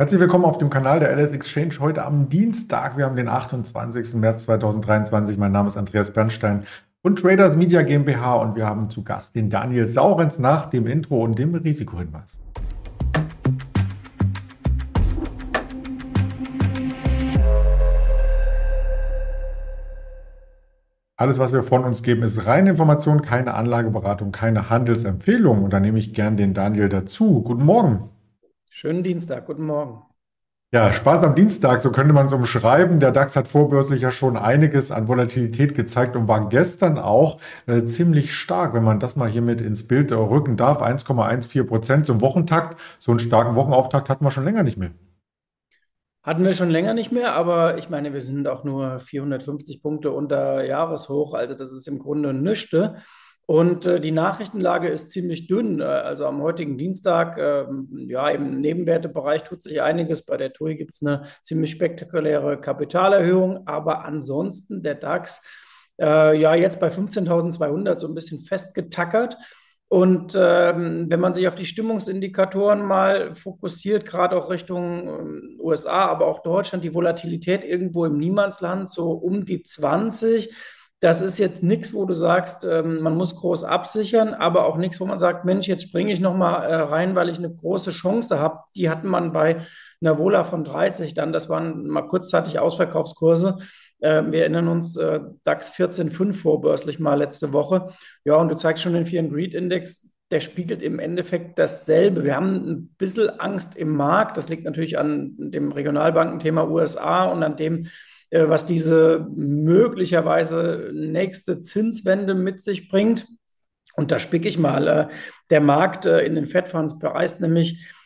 Herzlich willkommen auf dem Kanal der LS Exchange heute am Dienstag. Wir haben den 28. März 2023. Mein Name ist Andreas Bernstein von Traders Media GmbH und wir haben zu Gast den Daniel Saurens nach dem Intro und dem Risikohinweis. Alles, was wir von uns geben, ist reine Information, keine Anlageberatung, keine Handelsempfehlung. Und da nehme ich gern den Daniel dazu. Guten Morgen. Schönen Dienstag, guten Morgen. Ja, Spaß am Dienstag, so könnte man es umschreiben. Der DAX hat vorbörslich ja schon einiges an Volatilität gezeigt und war gestern auch äh, ziemlich stark, wenn man das mal hier mit ins Bild rücken darf. 1,14 Prozent zum Wochentakt. So einen starken Wochenauftakt hatten wir schon länger nicht mehr. Hatten wir schon länger nicht mehr, aber ich meine, wir sind auch nur 450 Punkte unter Jahreshoch. Also das ist im Grunde nüchte. Und äh, die Nachrichtenlage ist ziemlich dünn. Äh, also am heutigen Dienstag, äh, ja, im Nebenwertebereich tut sich einiges. Bei der TUI gibt es eine ziemlich spektakuläre Kapitalerhöhung. Aber ansonsten der DAX, äh, ja, jetzt bei 15.200 so ein bisschen festgetackert. Und ähm, wenn man sich auf die Stimmungsindikatoren mal fokussiert, gerade auch Richtung ähm, USA, aber auch Deutschland, die Volatilität irgendwo im Niemandsland, so um die 20 das ist jetzt nichts, wo du sagst, ähm, man muss groß absichern, aber auch nichts, wo man sagt, Mensch, jetzt springe ich nochmal äh, rein, weil ich eine große Chance habe. Die hatten man bei einer Vola von 30 dann, das waren mal kurzzeitig Ausverkaufskurse. Äh, wir erinnern uns, äh, DAX 14,5 vorbörslich mal letzte Woche. Ja, und du zeigst schon den Fear and Greed Index, der spiegelt im Endeffekt dasselbe. Wir haben ein bisschen Angst im Markt. Das liegt natürlich an dem Regionalbankenthema USA und an dem, was diese möglicherweise nächste Zinswende mit sich bringt. Und da spicke ich mal. Äh, der Markt äh, in den Fed Funds bereist nämlich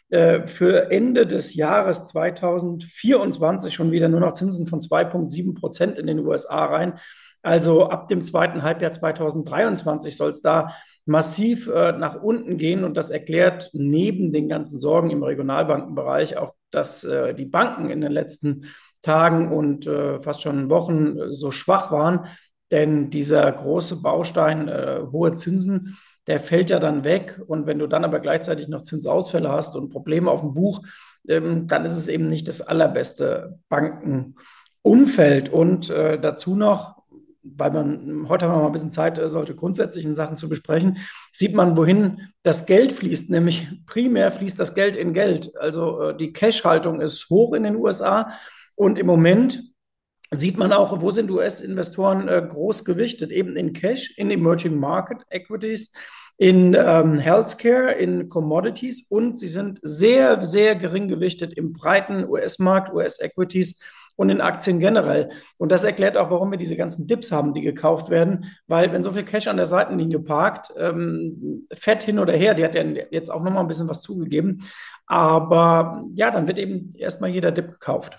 für Ende des Jahres 2024 schon wieder nur noch Zinsen von 2,7 Prozent in den USA rein. Also ab dem zweiten Halbjahr 2023 soll es da massiv nach unten gehen. Und das erklärt neben den ganzen Sorgen im Regionalbankenbereich auch, dass die Banken in den letzten Tagen und äh, fast schon Wochen äh, so schwach waren. Denn dieser große Baustein, äh, hohe Zinsen, der fällt ja dann weg. Und wenn du dann aber gleichzeitig noch Zinsausfälle hast und Probleme auf dem Buch, ähm, dann ist es eben nicht das allerbeste Bankenumfeld. Und äh, dazu noch, weil man heute haben wir mal ein bisschen Zeit, äh, sollte grundsätzlichen Sachen zu besprechen, sieht man, wohin das Geld fließt. Nämlich primär fließt das Geld in Geld. Also äh, die Cash-Haltung ist hoch in den USA. Und im Moment sieht man auch, wo sind US-Investoren äh, groß gewichtet? Eben in Cash, in Emerging Market Equities, in ähm, Healthcare, in Commodities und sie sind sehr, sehr gering gewichtet im breiten US-Markt, US-Equities und in Aktien generell. Und das erklärt auch, warum wir diese ganzen Dips haben, die gekauft werden, weil wenn so viel Cash an der Seitenlinie parkt, ähm, fett hin oder her, die hat ja jetzt auch nochmal ein bisschen was zugegeben, aber ja, dann wird eben erstmal jeder Dip gekauft.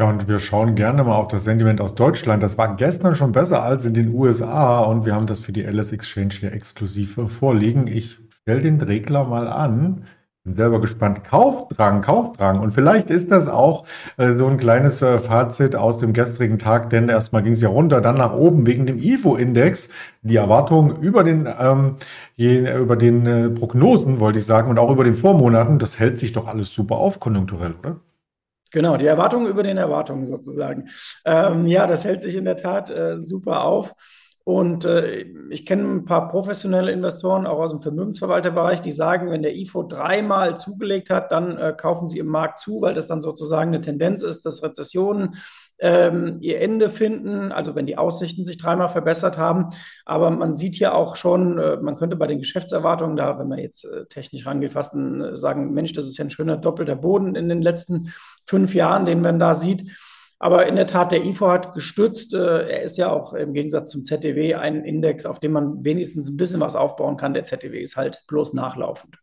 Ja, und wir schauen gerne mal auf das Sentiment aus Deutschland. Das war gestern schon besser als in den USA und wir haben das für die LS Exchange hier exklusiv vorliegen. Ich stelle den Regler mal an. Bin selber gespannt. Kaufdrang, Kaufdrang. Und vielleicht ist das auch äh, so ein kleines äh, Fazit aus dem gestrigen Tag, denn erstmal ging es ja runter, dann nach oben wegen dem IFO-Index. Die Erwartungen über den, ähm, je, über den äh, Prognosen, wollte ich sagen, und auch über den Vormonaten, das hält sich doch alles super auf konjunkturell, oder? Genau, die Erwartungen über den Erwartungen sozusagen. Ähm, ja, das hält sich in der Tat äh, super auf. Und äh, ich kenne ein paar professionelle Investoren, auch aus dem Vermögensverwalterbereich, die sagen, wenn der IFO dreimal zugelegt hat, dann äh, kaufen sie im Markt zu, weil das dann sozusagen eine Tendenz ist, dass Rezessionen ähm, ihr Ende finden, also wenn die Aussichten sich dreimal verbessert haben. Aber man sieht hier auch schon, äh, man könnte bei den Geschäftserwartungen da, wenn man jetzt äh, technisch rangeht, fast äh, sagen, Mensch, das ist ja ein schöner doppelter Boden in den letzten fünf Jahren, den man da sieht. Aber in der Tat, der IFO hat gestützt. Äh, er ist ja auch im Gegensatz zum ZDW ein Index, auf dem man wenigstens ein bisschen was aufbauen kann. Der ZDW ist halt bloß nachlaufend.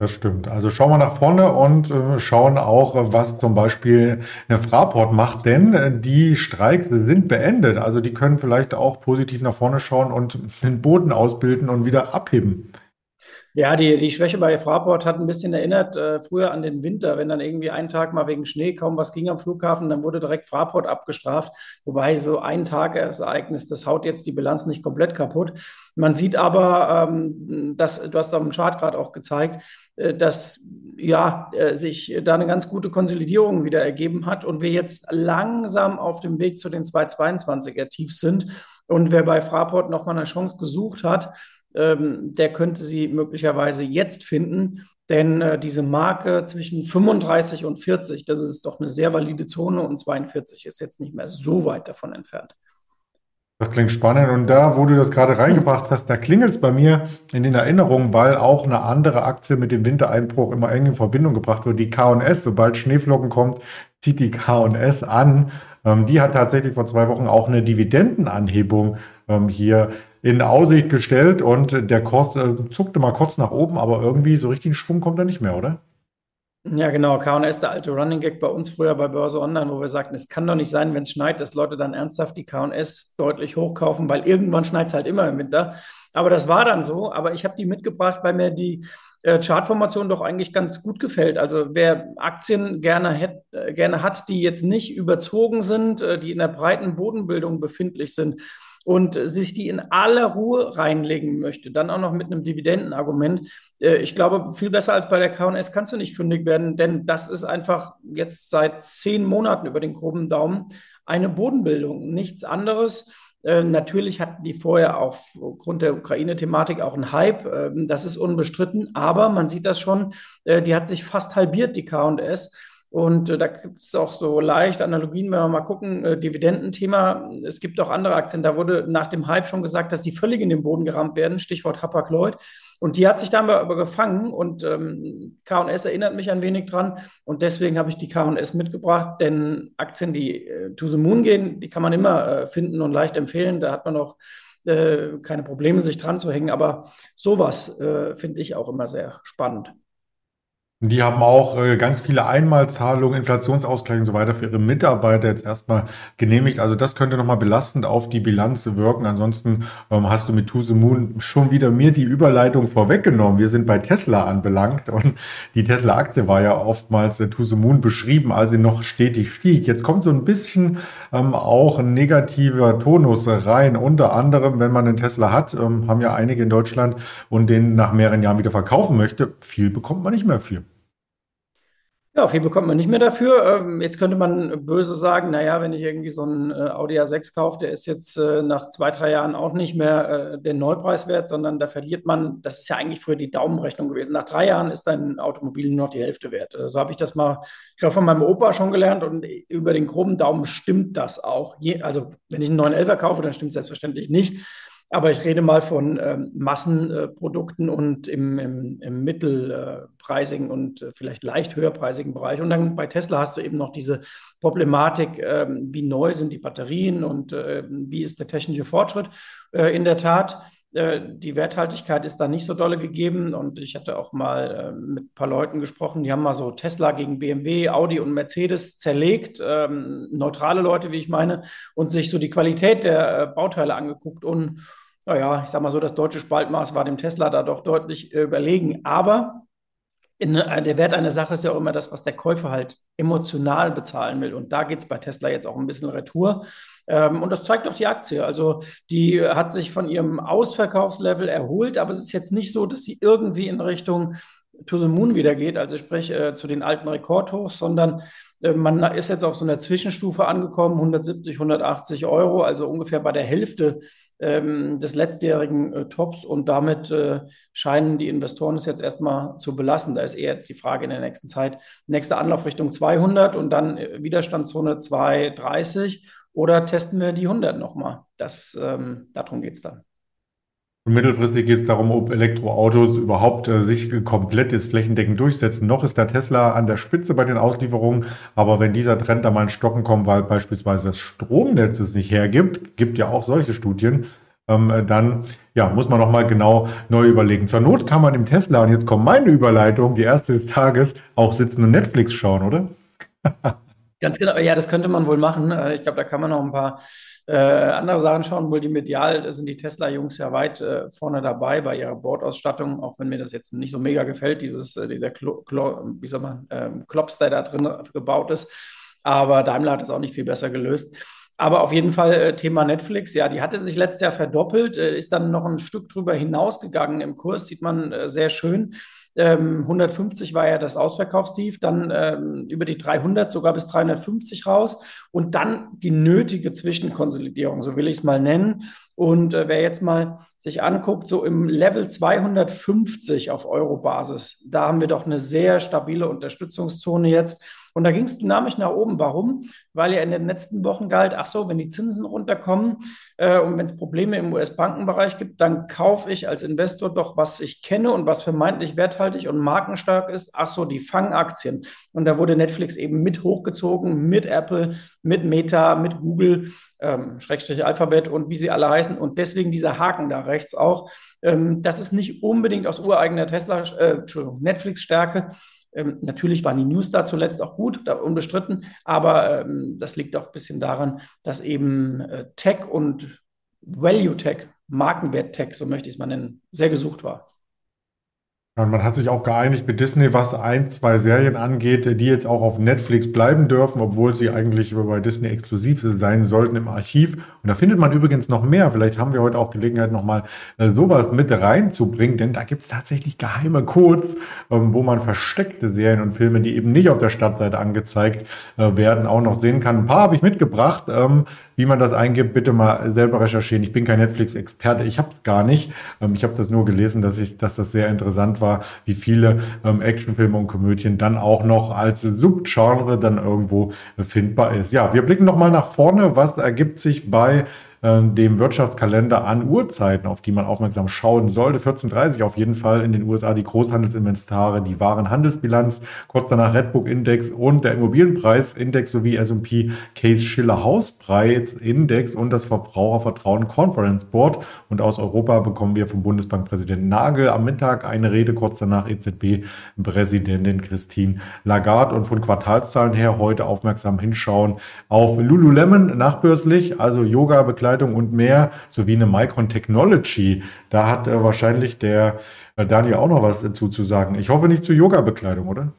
Das stimmt. Also schauen wir nach vorne und äh, schauen auch, was zum Beispiel eine Fraport macht, denn äh, die Streiks sind beendet. Also die können vielleicht auch positiv nach vorne schauen und den Boden ausbilden und wieder abheben. Ja, die, die Schwäche bei Fraport hat ein bisschen erinnert äh, früher an den Winter, wenn dann irgendwie einen Tag mal wegen Schnee kaum was ging am Flughafen, dann wurde direkt Fraport abgestraft. Wobei so ein Tagesereignis, das haut jetzt die Bilanz nicht komplett kaputt. Man sieht aber, ähm, dass, du hast dem Chart gerade auch gezeigt, äh, dass ja, äh, sich da eine ganz gute Konsolidierung wieder ergeben hat und wir jetzt langsam auf dem Weg zu den 222er Tiefs sind. Und wer bei Fraport nochmal eine Chance gesucht hat, ähm, der könnte sie möglicherweise jetzt finden. Denn äh, diese Marke zwischen 35 und 40, das ist doch eine sehr valide Zone und 42 ist jetzt nicht mehr so weit davon entfernt. Das klingt spannend. Und da, wo du das gerade reingebracht hast, da klingelt es bei mir in den Erinnerungen, weil auch eine andere Aktie mit dem Wintereinbruch immer eng in Verbindung gebracht wird, die K&S. Sobald Schneeflocken kommt, zieht die K&S an. Ähm, die hat tatsächlich vor zwei Wochen auch eine Dividendenanhebung ähm, hier in Aussicht gestellt und der Kurs äh, zuckte mal kurz nach oben, aber irgendwie so richtig Schwung kommt er nicht mehr, oder? Ja, genau. K&S, der alte Running Gag bei uns früher bei Börse Online, wo wir sagten, es kann doch nicht sein, wenn es schneit, dass Leute dann ernsthaft die K&S deutlich hochkaufen, weil irgendwann schneit es halt immer im Winter. Aber das war dann so. Aber ich habe die mitgebracht, weil mir die äh, Chartformation doch eigentlich ganz gut gefällt. Also wer Aktien gerne, hätt, äh, gerne hat, die jetzt nicht überzogen sind, äh, die in der breiten Bodenbildung befindlich sind, und sich die in aller Ruhe reinlegen möchte, dann auch noch mit einem Dividendenargument. Äh, ich glaube, viel besser als bei der KS kannst du nicht fündig werden, denn das ist einfach jetzt seit zehn Monaten über den groben Daumen eine Bodenbildung, nichts anderes. Äh, natürlich hatten die vorher aufgrund der Ukraine-Thematik auch einen Hype, äh, das ist unbestritten, aber man sieht das schon, äh, die hat sich fast halbiert, die KS. Und äh, da gibt es auch so leicht Analogien, wenn wir mal gucken, äh, Dividendenthema. Es gibt auch andere Aktien, da wurde nach dem Hype schon gesagt, dass die völlig in den Boden gerammt werden, Stichwort Hapag-Lloyd. Und die hat sich da aber gefangen und ähm, K&S erinnert mich ein wenig dran und deswegen habe ich die K&S mitgebracht, denn Aktien, die äh, to the moon gehen, die kann man immer äh, finden und leicht empfehlen. Da hat man auch äh, keine Probleme, sich dran zu hängen, aber sowas äh, finde ich auch immer sehr spannend. Die haben auch äh, ganz viele Einmalzahlungen, Inflationsausgleich und so weiter für ihre Mitarbeiter jetzt erstmal genehmigt. Also das könnte nochmal belastend auf die Bilanz wirken. Ansonsten ähm, hast du mit To the Moon schon wieder mir die Überleitung vorweggenommen. Wir sind bei Tesla anbelangt und die Tesla-Aktie war ja oftmals äh, To the Moon beschrieben, als sie noch stetig stieg. Jetzt kommt so ein bisschen ähm, auch ein negativer Tonus rein. Unter anderem, wenn man einen Tesla hat, ähm, haben ja einige in Deutschland und den nach mehreren Jahren wieder verkaufen möchte, viel bekommt man nicht mehr für. Ja, viel bekommt man nicht mehr dafür. Ähm, jetzt könnte man böse sagen, naja, wenn ich irgendwie so einen äh, Audi A6 kaufe, der ist jetzt äh, nach zwei, drei Jahren auch nicht mehr äh, den Neupreis wert, sondern da verliert man, das ist ja eigentlich früher die Daumenrechnung gewesen. Nach drei Jahren ist dein Automobil nur noch die Hälfte wert. So habe ich das mal, ich glaube, von meinem Opa schon gelernt und über den groben Daumen stimmt das auch. also, wenn ich einen 911er kaufe, dann stimmt es selbstverständlich nicht. Aber ich rede mal von ähm, Massenprodukten äh, und im, im, im mittelpreisigen und äh, vielleicht leicht höherpreisigen Bereich. Und dann bei Tesla hast du eben noch diese Problematik, ähm, wie neu sind die Batterien und äh, wie ist der technische Fortschritt. Äh, in der Tat, äh, die Werthaltigkeit ist da nicht so dolle gegeben. Und ich hatte auch mal äh, mit ein paar Leuten gesprochen, die haben mal so Tesla gegen BMW, Audi und Mercedes zerlegt, ähm, neutrale Leute, wie ich meine, und sich so die Qualität der Bauteile angeguckt und naja, ich sage mal so, das deutsche Spaltmaß war dem Tesla da doch deutlich äh, überlegen. Aber in, äh, der Wert einer Sache ist ja auch immer das, was der Käufer halt emotional bezahlen will. Und da geht es bei Tesla jetzt auch ein bisschen retour. Ähm, und das zeigt auch die Aktie. Also die hat sich von ihrem Ausverkaufslevel erholt, aber es ist jetzt nicht so, dass sie irgendwie in Richtung to the moon wieder geht, also sprich äh, zu den alten Rekordhochs, sondern äh, man ist jetzt auf so einer Zwischenstufe angekommen, 170, 180 Euro, also ungefähr bei der Hälfte ähm, des letztjährigen äh, Tops und damit äh, scheinen die Investoren es jetzt erstmal zu belassen. Da ist eher jetzt die Frage in der nächsten Zeit, nächste Anlaufrichtung 200 und dann äh, Widerstandszone 230 oder testen wir die 100 nochmal? Ähm, darum geht es dann. Und mittelfristig geht es darum, ob Elektroautos überhaupt äh, sich komplett jetzt flächendeckend durchsetzen. Noch ist der Tesla an der Spitze bei den Auslieferungen, aber wenn dieser Trend da mal in Stocken kommt, weil beispielsweise das Stromnetz es nicht hergibt, gibt ja auch solche Studien, ähm, dann ja, muss man nochmal genau neu überlegen. Zur Not kann man im Tesla, und jetzt kommt meine Überleitung, die erste des Tages, auch sitzen und Netflix schauen, oder? Ganz genau, ja, das könnte man wohl machen. Äh, ich glaube, da kann man noch ein paar äh, andere Sachen schauen. Multimedial sind die Tesla-Jungs ja weit äh, vorne dabei bei ihrer Bordausstattung, auch wenn mir das jetzt nicht so mega gefällt, dieses, äh, dieser Klo Klo wie soll man, ähm, Klops, der da drin gebaut ist. Aber Daimler hat es auch nicht viel besser gelöst. Aber auf jeden Fall äh, Thema Netflix, ja, die hatte sich letztes Jahr verdoppelt, äh, ist dann noch ein Stück drüber hinausgegangen im Kurs, sieht man äh, sehr schön. Ähm, 150 war ja das Ausverkaufstief, dann ähm, über die 300, sogar bis 350 raus und dann die nötige Zwischenkonsolidierung, so will ich es mal nennen. Und äh, wer jetzt mal sich anguckt, so im Level 250 auf Euro-Basis, da haben wir doch eine sehr stabile Unterstützungszone jetzt. Und da ging es dynamisch nach oben. Warum? Weil ja in den letzten Wochen galt, ach so, wenn die Zinsen runterkommen äh, und wenn es Probleme im US-Bankenbereich gibt, dann kaufe ich als Investor doch, was ich kenne und was vermeintlich werthaltig und markenstark ist. Ach so, die Fangaktien. Und da wurde Netflix eben mit hochgezogen, mit Apple, mit Meta, mit Google, ähm, Schrägstrich Alphabet und wie sie alle heißen. Und deswegen dieser Haken da rechts auch. Ähm, das ist nicht unbedingt aus ureigener Tesla, äh, Entschuldigung, Netflix-Stärke, ähm, natürlich waren die News da zuletzt auch gut, da unbestritten, aber ähm, das liegt auch ein bisschen daran, dass eben äh, Tech und Value Tech, Markenwert Tech, so möchte ich es mal nennen, sehr gesucht war. Man hat sich auch geeinigt mit Disney, was ein, zwei Serien angeht, die jetzt auch auf Netflix bleiben dürfen, obwohl sie eigentlich bei Disney exklusiv sein sollten im Archiv. Und da findet man übrigens noch mehr. Vielleicht haben wir heute auch Gelegenheit, nochmal äh, sowas mit reinzubringen, denn da gibt es tatsächlich geheime Codes, ähm, wo man versteckte Serien und Filme, die eben nicht auf der Stadtseite angezeigt äh, werden, auch noch sehen kann. Ein paar habe ich mitgebracht. Wie man das eingibt, bitte mal selber recherchieren. Ich bin kein Netflix-Experte, ich habe es gar nicht. Ähm, ich habe das nur gelesen, dass, ich, dass das sehr interessant war, wie viele ähm, Actionfilme und Komödien dann auch noch als Subgenre dann irgendwo findbar ist. Ja, wir blicken nochmal nach vorne. Was ergibt sich bei dem Wirtschaftskalender an Uhrzeiten, auf die man aufmerksam schauen sollte. 14.30 auf jeden Fall in den USA die Großhandelsinventare, die Warenhandelsbilanz, kurz danach Redbook Index und der Immobilienpreisindex sowie S&P Case Schiller Hauspreisindex und das Verbrauchervertrauen Conference Board. Und aus Europa bekommen wir vom Bundesbankpräsidenten Nagel am Mittag eine Rede, kurz danach EZB-Präsidentin Christine Lagarde und von Quartalszahlen her heute aufmerksam hinschauen auf Lululemon nachbörslich, also Yoga-Bekleidung Bekleidung und mehr, sowie eine Micron Technology. Da hat äh, wahrscheinlich der äh, Daniel auch noch was dazu zu sagen. Ich hoffe nicht zu Yoga-Bekleidung, oder?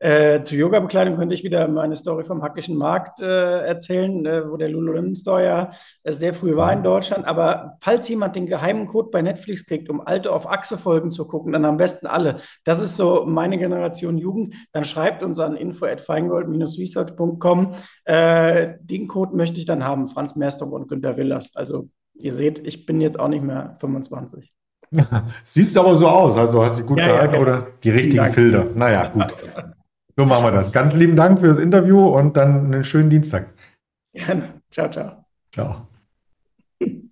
Äh, zu Yoga-Bekleidung könnte ich wieder meine Story vom Hackischen Markt äh, erzählen, äh, wo der Lululemon Store ja äh, sehr früh war in Deutschland. Aber falls jemand den geheimen Code bei Netflix kriegt, um alte auf Achse-Folgen zu gucken, dann am besten alle. Das ist so meine Generation Jugend. Dann schreibt uns an info at feingold-research.com. Äh, den Code möchte ich dann haben, Franz Merstung und Günter Willers. Also ihr seht, ich bin jetzt auch nicht mehr 25. Siehst aber so aus, also hast du gut ja, gehalten ja, oder die richtigen Filter. Naja, gut. So machen wir das. Ganz lieben Dank für das Interview und dann einen schönen Dienstag. Gerne. Ciao, ciao. Ciao.